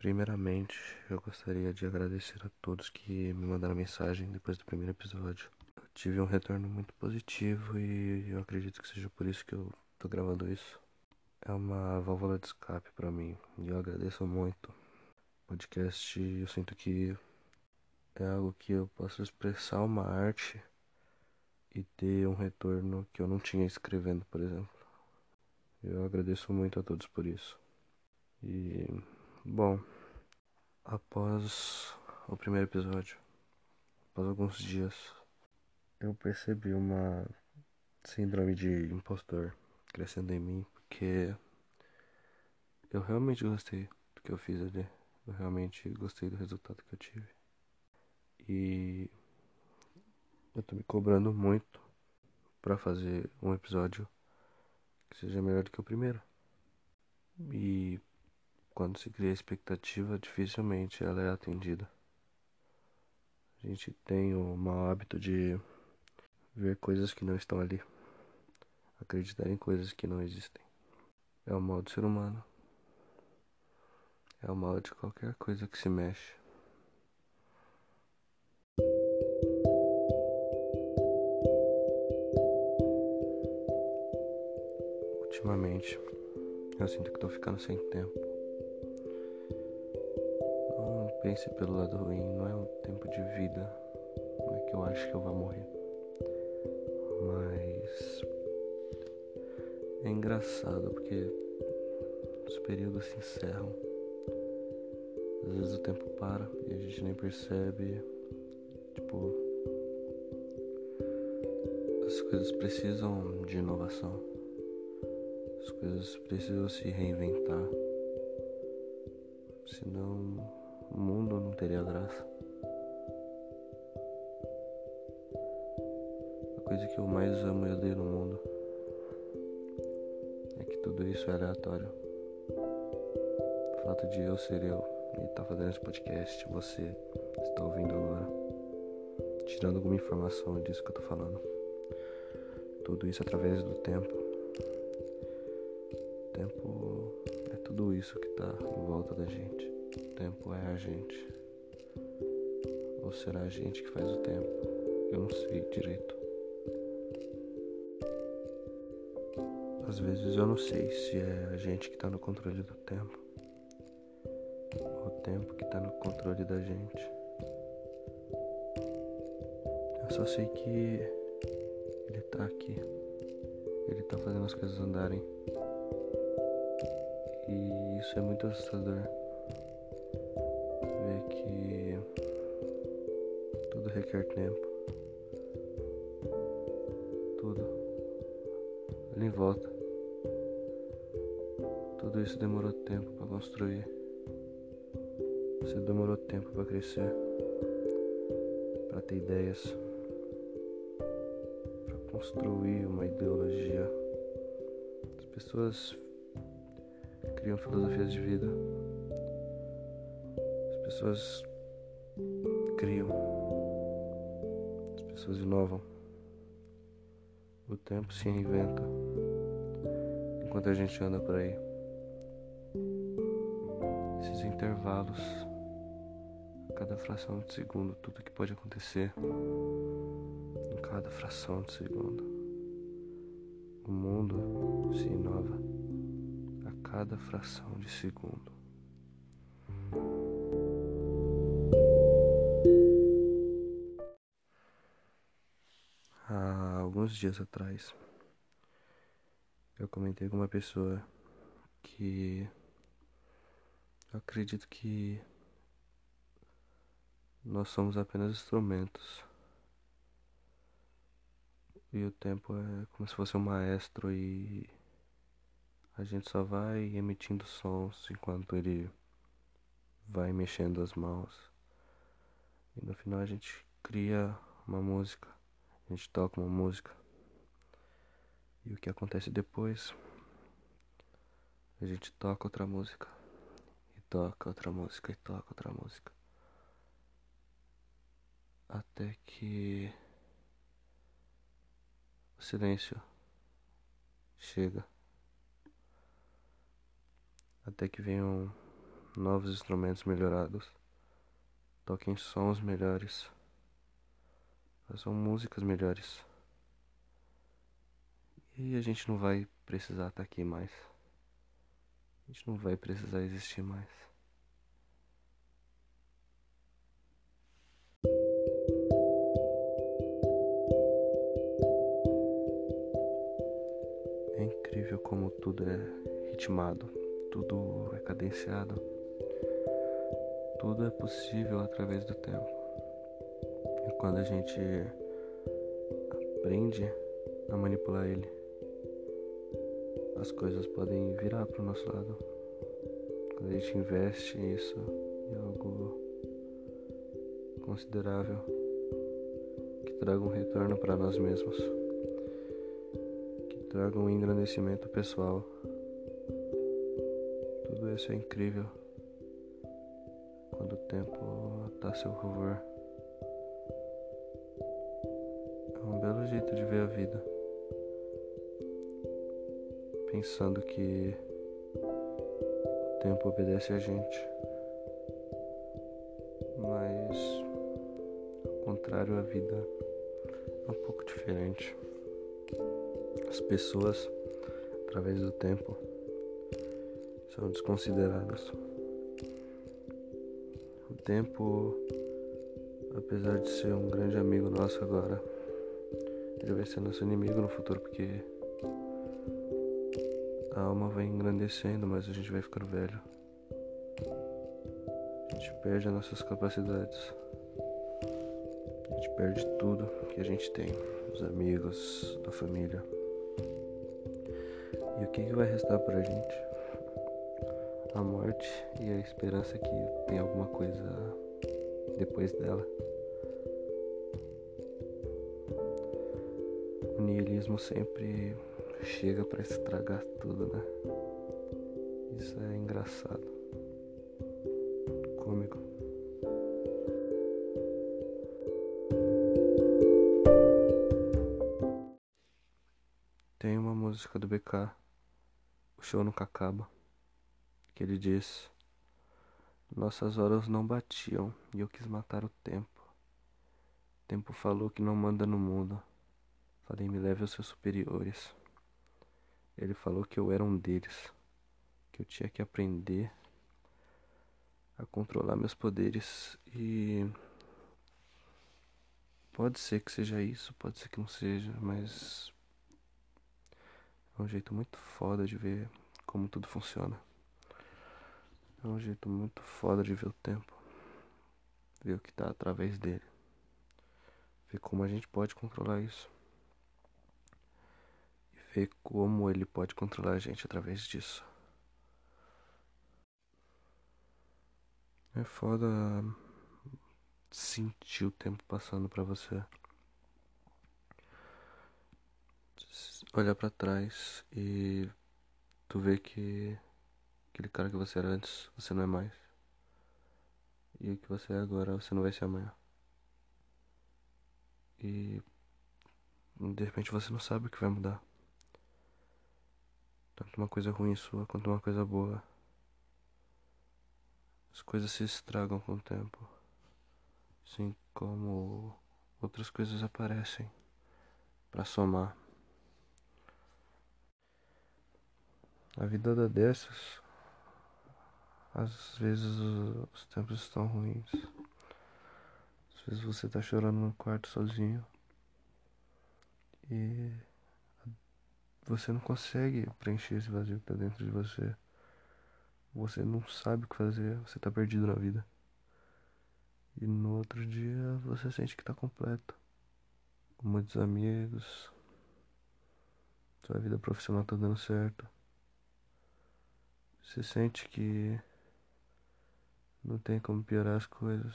Primeiramente, eu gostaria de agradecer a todos que me mandaram mensagem depois do primeiro episódio. Eu tive um retorno muito positivo e eu acredito que seja por isso que eu tô gravando isso. É uma válvula de escape para mim e eu agradeço muito. Podcast, eu sinto que é algo que eu posso expressar uma arte e ter um retorno que eu não tinha escrevendo, por exemplo. Eu agradeço muito a todos por isso. E Bom, após o primeiro episódio, após alguns dias, eu percebi uma síndrome de impostor crescendo em mim, porque eu realmente gostei do que eu fiz ali. Eu realmente gostei do resultado que eu tive. E eu tô me cobrando muito para fazer um episódio que seja melhor do que o primeiro. E quando se cria expectativa, dificilmente ela é atendida. A gente tem o mau hábito de ver coisas que não estão ali, acreditar em coisas que não existem. É o mal do ser humano. É o mal de qualquer coisa que se mexe. Ultimamente, eu sinto que estou ficando sem tempo pense pelo lado ruim, não é um tempo de vida, não é que eu acho que eu vou morrer. Mas é engraçado porque os períodos se encerram. Às vezes o tempo para e a gente nem percebe. Tipo, as coisas precisam de inovação. As coisas precisam se reinventar. Senão o mundo não teria graça. A coisa que eu mais amo e odeio no mundo é que tudo isso é aleatório. O fato de eu ser eu e estar tá fazendo esse podcast, você está ouvindo agora, tirando alguma informação disso que eu tô falando. Tudo isso através do tempo. O tempo é tudo isso que está em volta da gente tempo é a gente? Ou será a gente que faz o tempo? Eu não sei direito. Às vezes eu não sei se é a gente que está no controle do tempo. Ou o tempo que está no controle da gente. Eu só sei que ele está aqui. Ele está fazendo as coisas andarem. E isso é muito assustador. Requer tempo. Tudo ali em volta. Tudo isso demorou tempo para construir. Você demorou tempo para crescer, para ter ideias, para construir uma ideologia. As pessoas criam filosofias de vida. As pessoas criam pessoas inovam. O tempo se reinventa enquanto a gente anda por aí. Esses intervalos, a cada fração de segundo, tudo que pode acontecer em cada fração de segundo. O mundo se inova a cada fração de segundo. Alguns dias atrás, eu comentei com uma pessoa que eu acredito que nós somos apenas instrumentos. E o tempo é como se fosse um maestro e a gente só vai emitindo sons enquanto ele vai mexendo as mãos. E no final a gente cria uma música a gente toca uma música. E o que acontece depois? A gente toca outra música. E toca outra música e toca outra música. Até que o silêncio chega. Até que vem um novos instrumentos melhorados, toquem sons melhores, façam músicas melhores. E a gente não vai precisar estar aqui mais. A gente não vai precisar existir mais. É incrível como tudo é ritmado, tudo é cadenciado, tudo é possível através do tempo. E quando a gente aprende a manipular ele, as coisas podem virar para o nosso lado. Quando a gente investe isso em algo considerável que traga um retorno para nós mesmos, que traga um engrandecimento pessoal. Tudo isso é incrível quando o tempo está a seu favor. Belo jeito de ver a vida pensando que o tempo obedece a gente. Mas, ao contrário, a vida é um pouco diferente. As pessoas, através do tempo, são desconsideradas. O tempo, apesar de ser um grande amigo nosso agora, ele vai ser nosso inimigo no futuro, porque a alma vai engrandecendo, mas a gente vai ficando velho. A gente perde as nossas capacidades. A gente perde tudo que a gente tem, os amigos, a família. E o que, que vai restar pra gente? A morte e a esperança que tem alguma coisa depois dela. O niilismo sempre chega para estragar tudo, né? Isso é engraçado. Cômico. Tem uma música do BK, O Show Nunca Acaba, que ele diz: Nossas horas não batiam e eu quis matar o tempo. O tempo falou que não manda no mundo. Falei, me leve aos seus superiores. Ele falou que eu era um deles, que eu tinha que aprender a controlar meus poderes e pode ser que seja isso, pode ser que não seja, mas é um jeito muito foda de ver como tudo funciona. É um jeito muito foda de ver o tempo, ver o que tá através dele, ver como a gente pode controlar isso ver como ele pode controlar a gente através disso. É foda sentir o tempo passando para você. Olhar para trás e tu vê que aquele cara que você era antes, você não é mais. E o que você é agora, você não vai ser amanhã. E de repente você não sabe o que vai mudar. Tanto uma coisa ruim sua quanto uma coisa boa. As coisas se estragam com o tempo. Assim como outras coisas aparecem para somar. A vida dá dessas. Às vezes os tempos estão ruins. Às vezes você tá chorando no quarto sozinho. E você não consegue preencher esse vazio que tá dentro de você. Você não sabe o que fazer, você tá perdido na vida. E no outro dia você sente que tá completo. Com muitos amigos. Sua vida profissional tá dando certo. Você sente que não tem como piorar as coisas.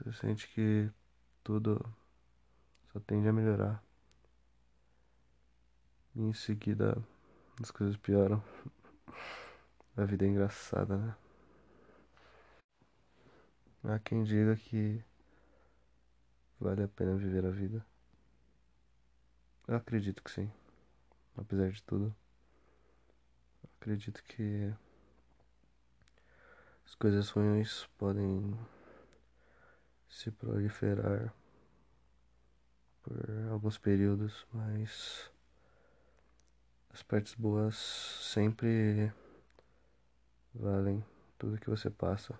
Você sente que tudo só tende a melhorar. E em seguida as coisas pioram. A vida é engraçada, né? Há quem diga que vale a pena viver a vida. Eu acredito que sim. Apesar de tudo. Acredito que As coisas ruins podem se proliferar por alguns períodos, mas as partes boas sempre valem tudo que você passa.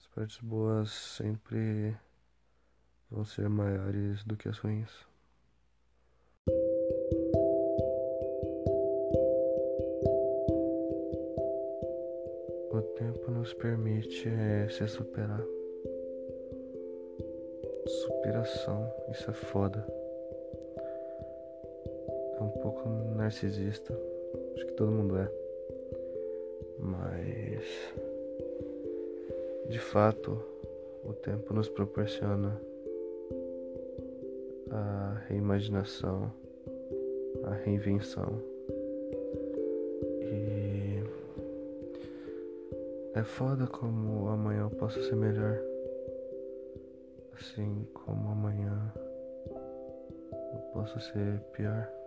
As partes boas sempre vão ser maiores do que as ruins. O tempo nos permite é, se superar. Superação, isso é foda. Pouco narcisista, acho que todo mundo é. Mas de fato o tempo nos proporciona a reimaginação, a reinvenção. E é foda como amanhã eu posso ser melhor. Assim como amanhã eu posso ser pior.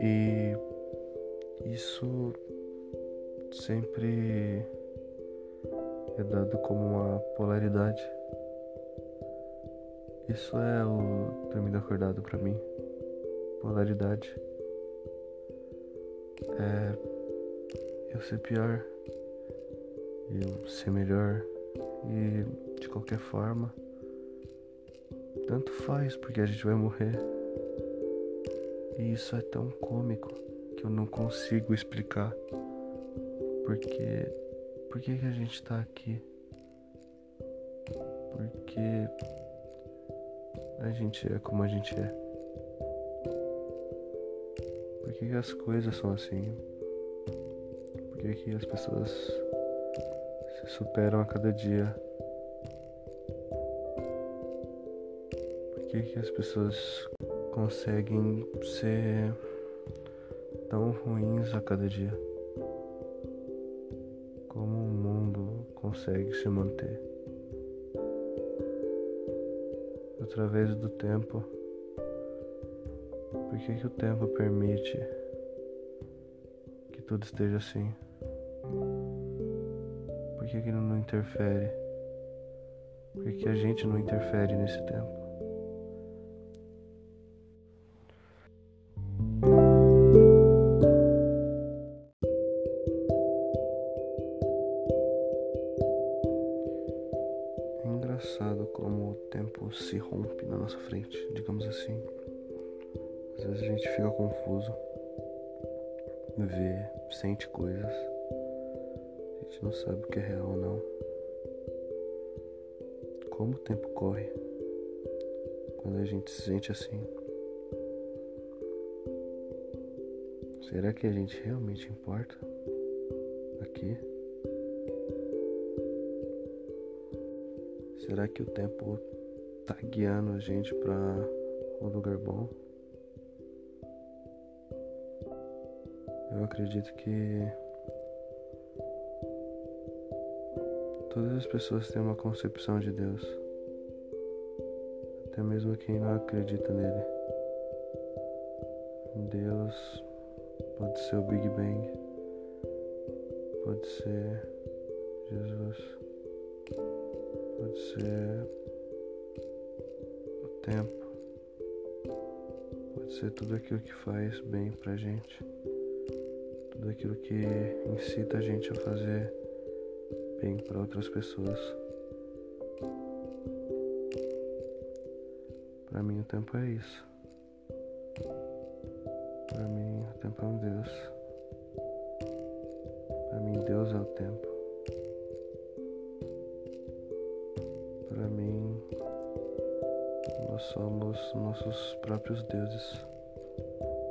E isso sempre é dado como uma polaridade. Isso é o dormindo acordado para mim. Polaridade. É eu ser pior, eu ser melhor e de qualquer forma tanto faz porque a gente vai morrer. E isso é tão cômico que eu não consigo explicar. Porque por que, que a gente tá aqui? Porque a gente é como a gente é. Por que, que as coisas são assim? Por que, que as pessoas se superam a cada dia? Por que, que as pessoas conseguem ser tão ruins a cada dia? Como o mundo consegue se manter? Através do tempo. Por que, que o tempo permite que tudo esteja assim? Por que, que ele não interfere? Por que, que a gente não interfere nesse tempo? Fica confuso, vê, sente coisas, a gente não sabe o que é real ou não. Como o tempo corre quando a gente se sente assim? Será que a gente realmente importa aqui? Será que o tempo tá guiando a gente para um lugar bom? Eu acredito que todas as pessoas têm uma concepção de Deus, até mesmo quem não acredita nele. Deus pode ser o Big Bang, pode ser Jesus pode ser o tempo, pode ser tudo aquilo que faz bem pra gente, tudo aquilo que incita a gente a fazer bem para outras pessoas. Para mim o tempo é isso. Para mim o tempo é um Deus. Para mim Deus é o tempo. Para mim, nós somos nossos próprios deuses.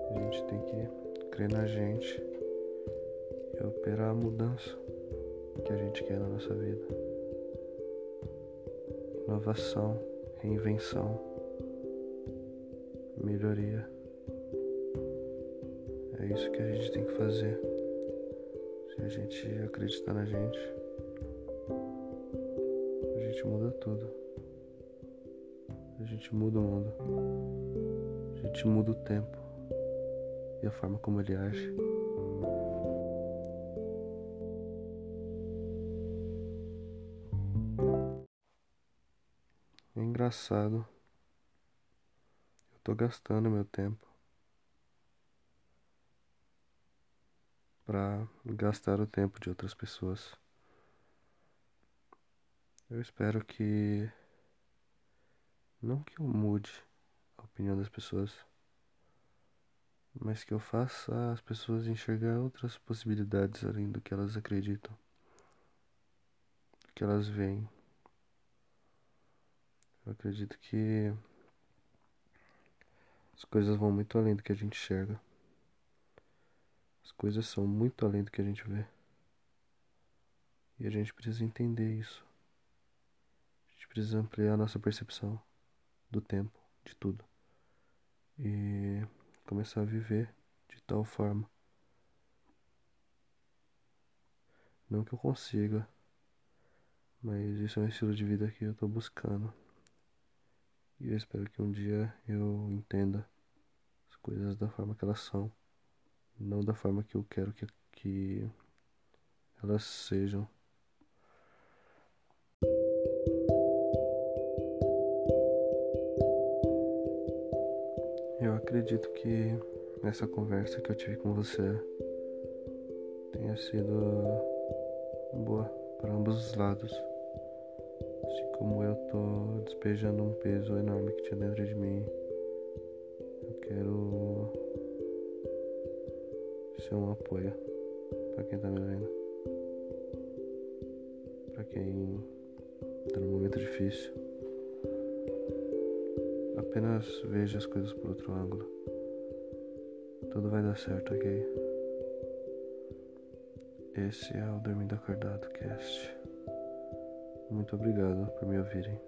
A gente tem que crer na gente e operar a mudança que a gente quer na nossa vida. Inovação, reinvenção, melhoria. É isso que a gente tem que fazer. Se a gente acreditar na gente, a gente muda tudo. A gente muda o mundo. A gente muda o tempo e a forma como ele age. Engraçado. Eu tô gastando meu tempo para gastar o tempo de outras pessoas. Eu espero que não que eu mude a opinião das pessoas, mas que eu faça as pessoas enxergar outras possibilidades além do que elas acreditam, do que elas veem. Eu acredito que as coisas vão muito além do que a gente enxerga. As coisas são muito além do que a gente vê. E a gente precisa entender isso. A gente precisa ampliar a nossa percepção do tempo, de tudo. E começar a viver de tal forma. Não que eu consiga, mas isso é um estilo de vida que eu estou buscando. E eu espero que um dia eu entenda as coisas da forma que elas são, não da forma que eu quero que, que elas sejam. Eu acredito que essa conversa que eu tive com você tenha sido boa para ambos os lados como eu tô despejando um peso enorme que tinha dentro de mim, eu quero ser um apoio para quem tá me vendo. Para quem tá num momento difícil. Apenas veja as coisas por outro ângulo. Tudo vai dar certo, ok? Esse é o Dormindo Acordado Cast. Muito obrigado por me ouvirem.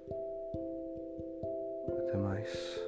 Até mais.